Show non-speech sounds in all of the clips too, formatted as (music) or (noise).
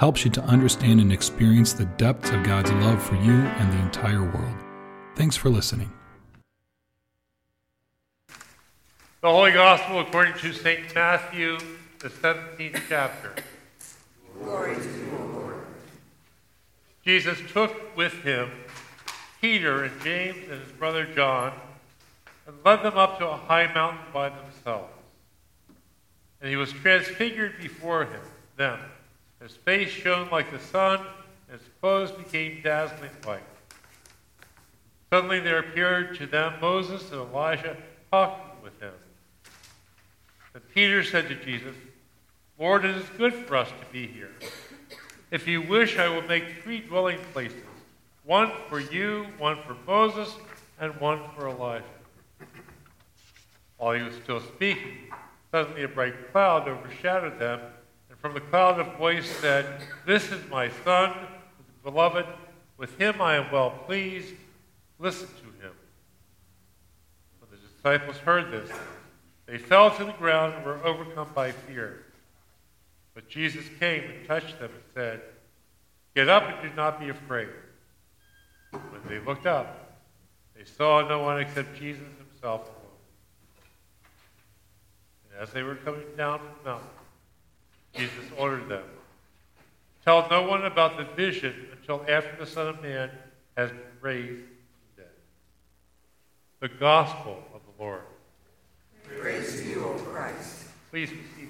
helps you to understand and experience the depths of God's love for you and the entire world. Thanks for listening. The Holy Gospel according to St. Matthew, the 17th chapter. Glory to you, Lord. Jesus took with him Peter and James and his brother John and led them up to a high mountain by themselves. And he was transfigured before him, them his face shone like the sun, and his clothes became dazzling white. Suddenly there appeared to them Moses and Elijah talking with him. And Peter said to Jesus, Lord, it is good for us to be here. If you wish, I will make three dwelling places one for you, one for Moses, and one for Elijah. While he was still speaking, suddenly a bright cloud overshadowed them from the cloud a voice said, This is my son, beloved. With him I am well pleased. Listen to him. When the disciples heard this, they fell to the ground and were overcome by fear. But Jesus came and touched them and said, Get up and do not be afraid. When they looked up, they saw no one except Jesus himself alone. And as they were coming down from the mountain, Jesus ordered them. Tell no one about the vision until after the Son of Man has been raised from the dead. The Gospel of the Lord. Praise to you, O Christ. Please be seated.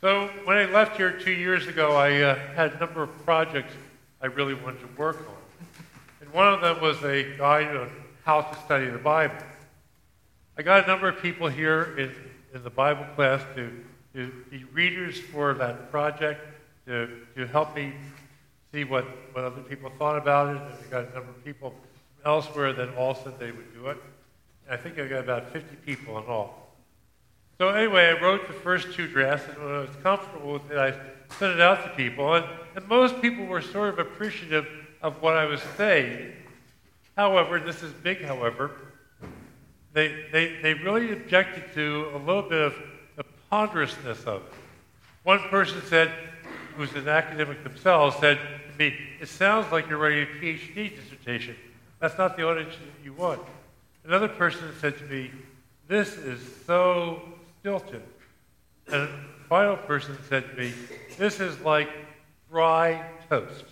So, when I left here two years ago, I uh, had a number of projects I really wanted to work on. One of them was a guide on how to study the Bible. I got a number of people here in, in the Bible class to, to be readers for that project, to, to help me see what, what other people thought about it. And I got a number of people elsewhere that all said they would do it. I think I got about 50 people in all. So anyway, I wrote the first two drafts, and when I was comfortable with it, I sent it out to people. And, and most people were sort of appreciative of what I was saying. However, this is big, however, they, they, they really objected to a little bit of the ponderousness of it. One person said, who's an academic themselves, said to me, It sounds like you're writing a PhD dissertation. That's not the audience that you want. Another person said to me, This is so stilted. And a final person said to me, This is like dry toast.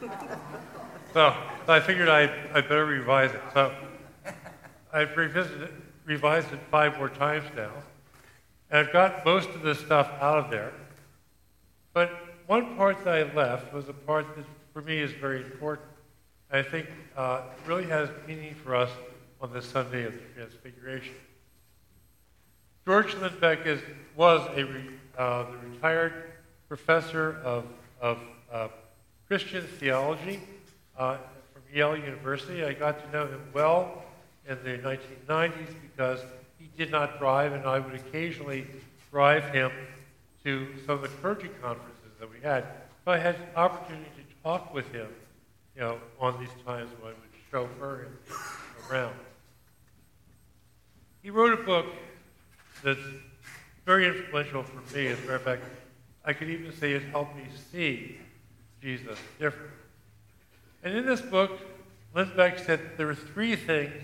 (laughs) So I figured I, I better revise it. So I've revisited, revised it five more times now. And I've got most of this stuff out of there. But one part that I left was a part that for me is very important. I think uh, really has meaning for us on this Sunday of the Transfiguration. George Lindbeck is, was a re, uh, the retired professor of, of uh, Christian theology uh, from Yale University. I got to know him well in the 1990s because he did not drive, and I would occasionally drive him to some of the clergy conferences that we had. So I had an opportunity to talk with him, you know, on these times when I would chauffeur him around. He wrote a book that's very influential for me. As a matter of fact, I could even say it helped me see Jesus different. And in this book, Lindbeck said there were three things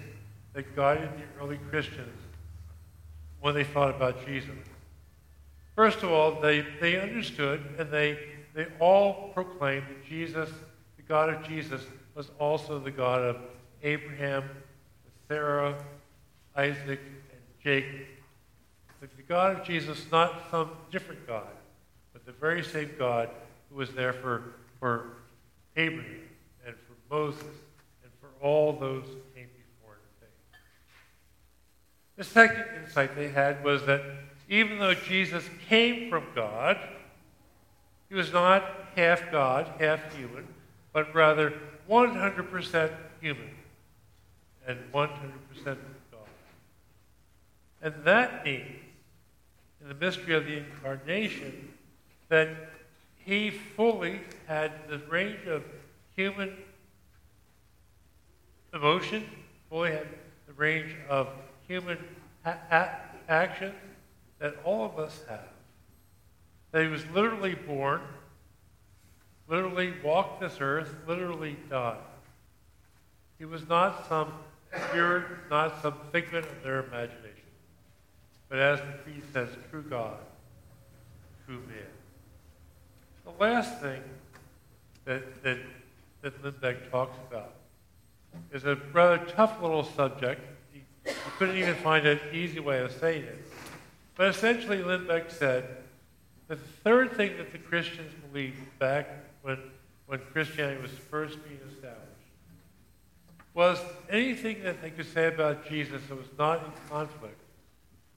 that guided the early Christians when they thought about Jesus. First of all, they, they understood and they, they all proclaimed that Jesus, the God of Jesus, was also the God of Abraham, Sarah, Isaac, and Jacob. That The God of Jesus, not some different God, but the very same God who was there for, for Abraham, Moses and for all those who came before in faith. The second insight they had was that even though Jesus came from God, he was not half God, half human, but rather 100% human and 100% God. And that means, in the mystery of the incarnation, that he fully had the range of human emotion, Boy had the range of human a- action that all of us have. That he was literally born, literally walked this earth, literally died. He was not some spirit, not some figment of their imagination, but as the creed says, true God, true man. The last thing that, that, that Lindbeck talks about is a rather tough little subject. He, he couldn't even find an easy way of saying it. But essentially, Lindbeck said that the third thing that the Christians believed back when, when Christianity was first being established was anything that they could say about Jesus that was not in conflict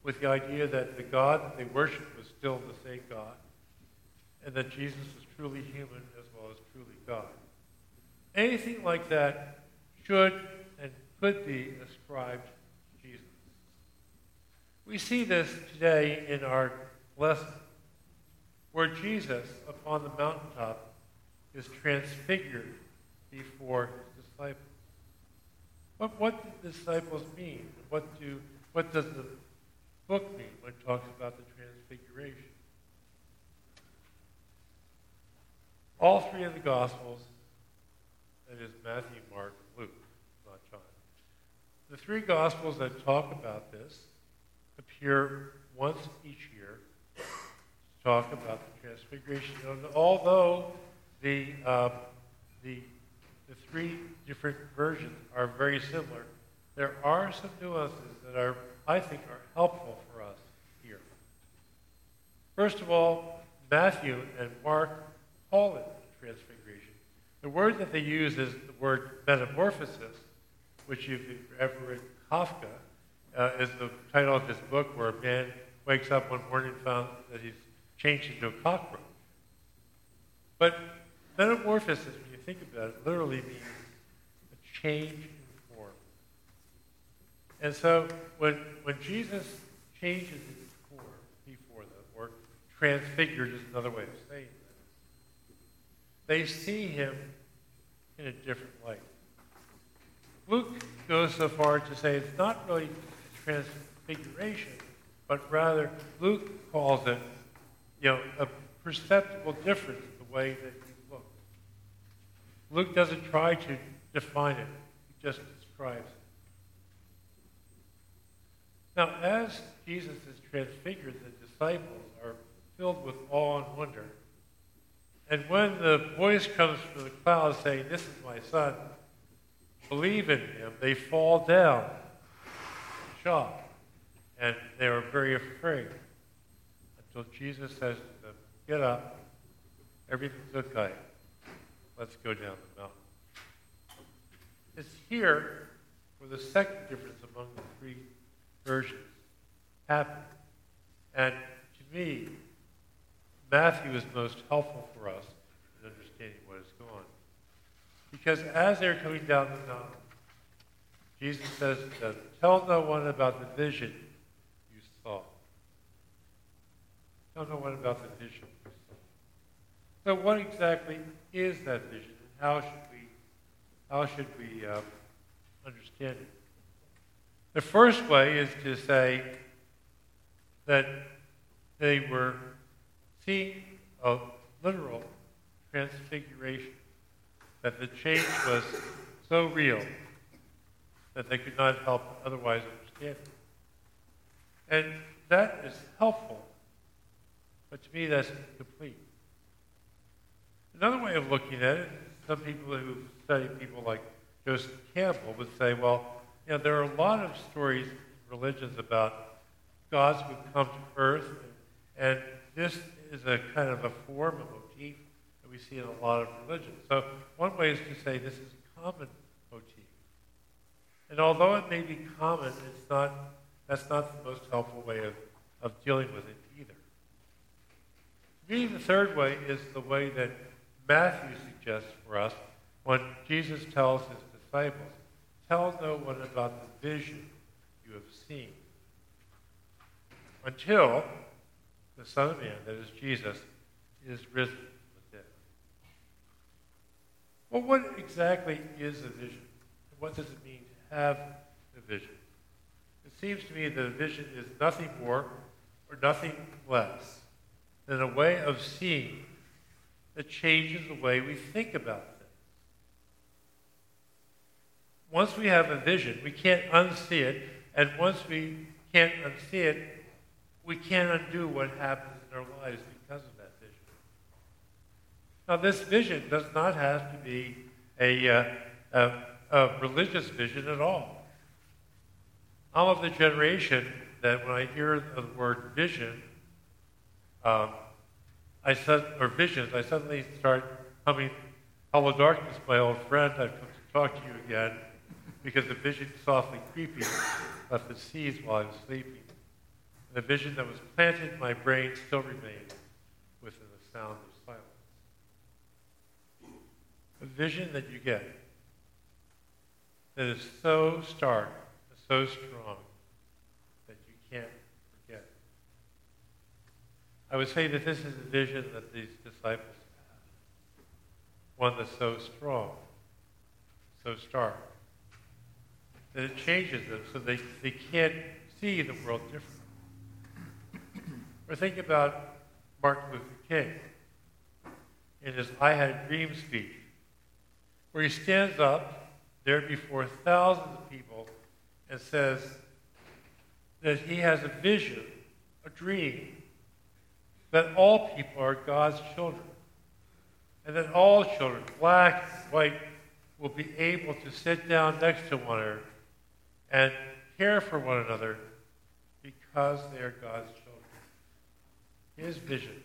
with the idea that the God that they worshiped was still the same God and that Jesus was truly human as well as truly God. Anything like that should and could be ascribed to Jesus. We see this today in our lesson, where Jesus, upon the mountaintop, is transfigured before his disciples. What, what do disciples mean? What, do, what does the book mean when it talks about the transfiguration? All three of the Gospels, that is Matthew, Mark, Luke, not John. The three Gospels that talk about this appear once each year to talk about the Transfiguration. And although the, uh, the, the three different versions are very similar, there are some nuances that are, I think, are helpful for us here. First of all, Matthew and Mark call it the transfiguration. The word that they use is the word metamorphosis, which if you've ever read Kafka, uh, is the title of his book where a man wakes up one morning and found that he's changed into a cockroach. But metamorphosis, when you think about it, literally means a change in form. And so when, when Jesus changes his form before them, or transfigured is another way of saying that, they see him in a different light. Luke goes so far to say it's not really transfiguration, but rather Luke calls it, you know, a perceptible difference in the way that you look. Luke doesn't try to define it, he just describes it. Now, as Jesus is transfigured, the disciples are filled with awe and wonder. And when the voice comes from the cloud saying, This is my son, believe in him, they fall down, shocked, and they are very afraid until Jesus says to them, Get up, everything's okay, let's go down the mountain. It's here where the second difference among the three versions happens. And to me, Matthew is most helpful for us in understanding what is going on. Because as they're coming down the mountain, Jesus says to them, Tell no one about the vision you saw. Tell no one about the vision you saw. So, what exactly is that vision, and how should we, how should we uh, understand it? The first way is to say that they were seeing a literal transfiguration, that the change was so real that they could not help otherwise understand it. And that is helpful, but to me that's incomplete. Another way of looking at it, some people who study people like Joseph Campbell would say, well, you know, there are a lot of stories in religions about gods who come to earth, and, and this is a kind of a form, a motif that we see in a lot of religions. So one way is to say this is a common motif. And although it may be common, it's not that's not the most helpful way of, of dealing with it either. Me, the third way is the way that Matthew suggests for us when Jesus tells his disciples, Tell no one about the vision you have seen. Until the Son of Man, that is Jesus, is risen from the dead. Well, what exactly is a vision? What does it mean to have a vision? It seems to me that a vision is nothing more or nothing less than a way of seeing that changes the way we think about things. Once we have a vision, we can't unsee it, and once we can't unsee it, we can't undo what happens in our lives because of that vision. Now, this vision does not have to be a, uh, a, a religious vision at all. I'm of the generation that when I hear the word vision, um, I said, or visions, I suddenly start humming, Hello Darkness, my old friend, I've come to talk to you again, because the vision softly creeping left the seas while I was sleeping. The vision that was planted in my brain still remains within the sound of silence. A vision that you get that is so stark, so strong, that you can't forget. I would say that this is the vision that these disciples had. One that's so strong, so stark, that it changes them so they, they can't see the world differently. Or think about Martin Luther King in his I Had a Dream speech, where he stands up there before thousands of people and says that he has a vision, a dream, that all people are God's children, and that all children, black white, will be able to sit down next to one another and care for one another because they are God's children his vision,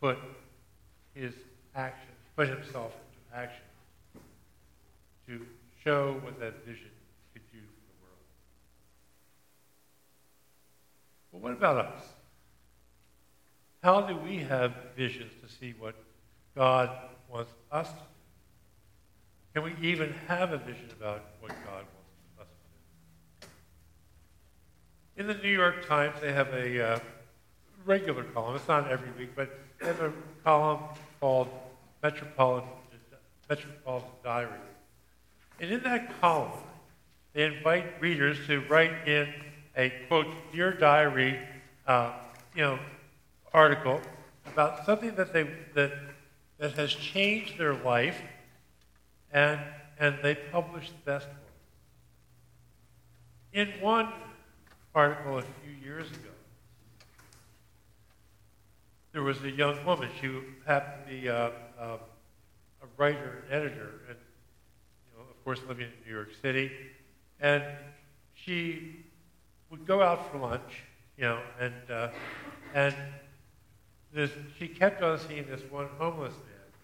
put his action, put himself into action to show what that vision could do for the world. But what about us? How do we have visions to see what God wants us to do? Can we even have a vision about what God wants us to do? In the New York Times, they have a uh, regular column. It's not every week, but they have a column called Metropolitan, Metropolitan Diary. And in that column, they invite readers to write in a quote Dear Diary, uh, you know, article about something that they that that has changed their life, and and they publish the best one. In one article a few years ago, there was a young woman. She happened to be uh, uh, a writer and editor, and you know, of course, living in New York City. And she would go out for lunch, you know, and uh, and this, she kept on seeing this one homeless man,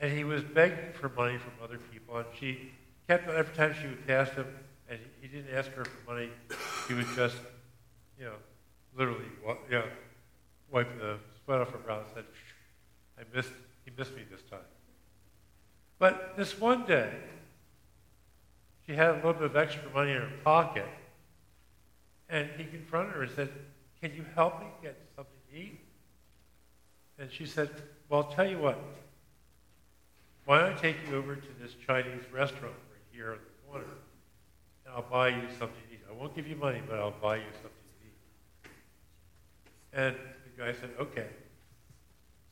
and he was begging for money from other people, and she kept on every time she would pass him, and he, he didn't ask her for money, he would just, you know, literally, you know wiped the sweat off her brow and said, I missed, he missed me this time. But this one day, she had a little bit of extra money in her pocket, and he confronted her and said, Can you help me get something to eat? And she said, Well, I'll tell you what. Why don't I take you over to this Chinese restaurant right here on the corner, and I'll buy you something to eat. I won't give you money, but I'll buy you something to eat. And the guy said, okay.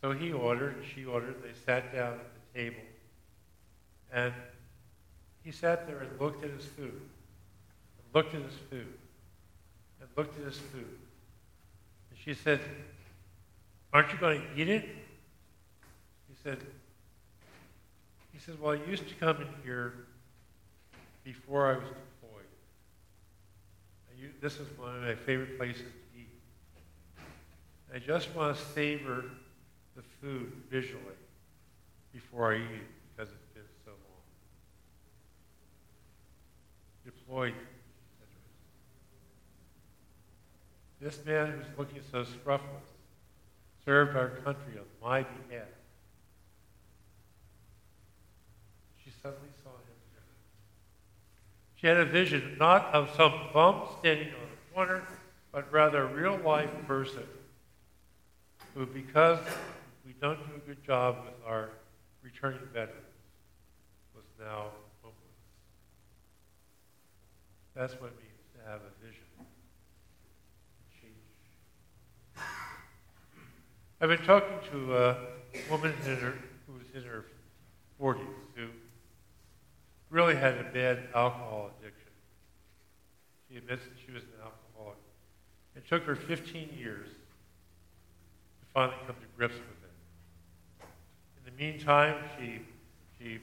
So he ordered, and she ordered, they sat down at the table. And he sat there and looked at his food, and looked at his food, and looked at his food. And she said, Aren't you going to eat it? He said, he says, Well, I used to come in here before I was deployed. this is one of my favorite places I just want to savor the food visually before I eat it because it's been so long. Deployed. This man who's looking so scruffless served our country on my behalf. She suddenly saw him. She had a vision not of some bum standing on a corner, but rather a real life person who, because we don't do a good job with our returning veterans, was now homeless. That's what it means to have a vision. Change. I've been talking to a woman her, who was in her 40s who really had a bad alcohol addiction. She admits that she was an alcoholic. It took her 15 years finally come to grips with it. In the meantime, she, she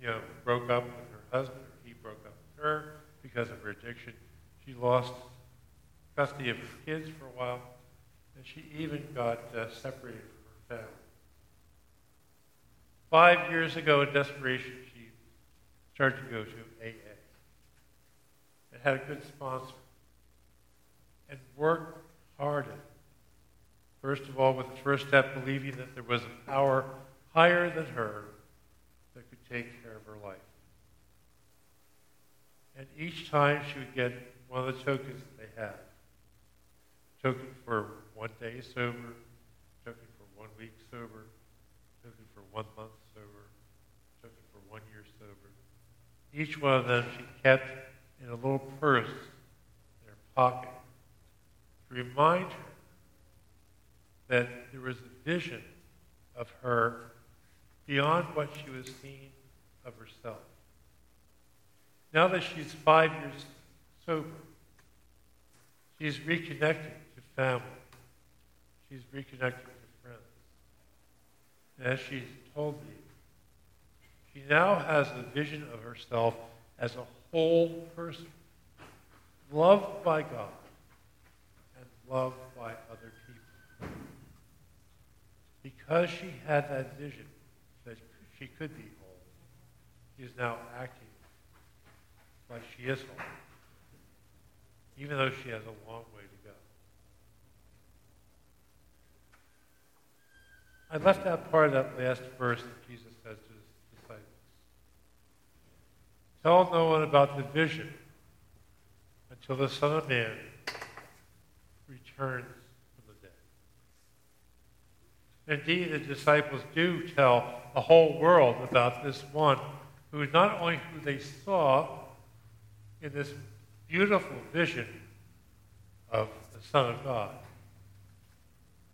you know, broke up with her husband, or he broke up with her because of her addiction. She lost custody of her kids for a while, and she even got uh, separated from her family. Five years ago, in desperation, she started to go to AA and had a good sponsor and worked hard at it. First of all, with the first step, believing that there was a power higher than her that could take care of her life. And each time she would get one of the tokens that they had token for one day sober, token for one week sober, token for one month sober, token for one year sober. Each one of them she kept in a little purse in her pocket to remind her that there was a vision of her beyond what she was seeing of herself. Now that she's five years sober, she's reconnecting to family. She's reconnecting to friends. And as she's told me, she now has a vision of herself as a whole person, loved by God and loved by other. Because she had that vision that she could be whole, she is now acting like she is whole, even though she has a long way to go. I left out part of that last verse that Jesus says to his disciples. Tell no one about the vision until the Son of Man returns. Indeed, the disciples do tell the whole world about this one who is not only who they saw in this beautiful vision of the Son of God,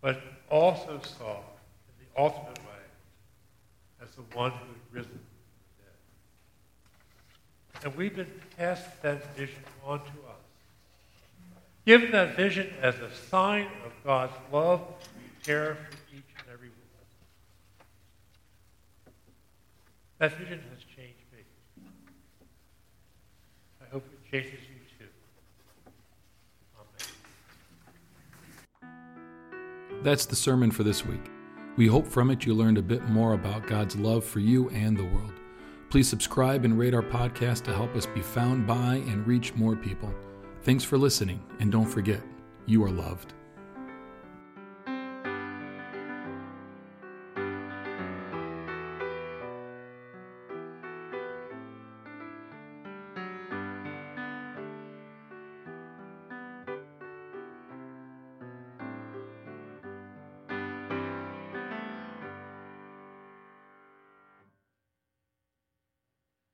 but also saw in the ultimate way as the one who had risen from the dead. And we've been passed that vision on to us. Given that vision as a sign of God's love and care for each and every one of us. That vision has changed me. I hope it changes you too. Amen. That's the sermon for this week. We hope from it you learned a bit more about God's love for you and the world. Please subscribe and rate our podcast to help us be found by and reach more people. Thanks for listening, and don't forget, you are loved.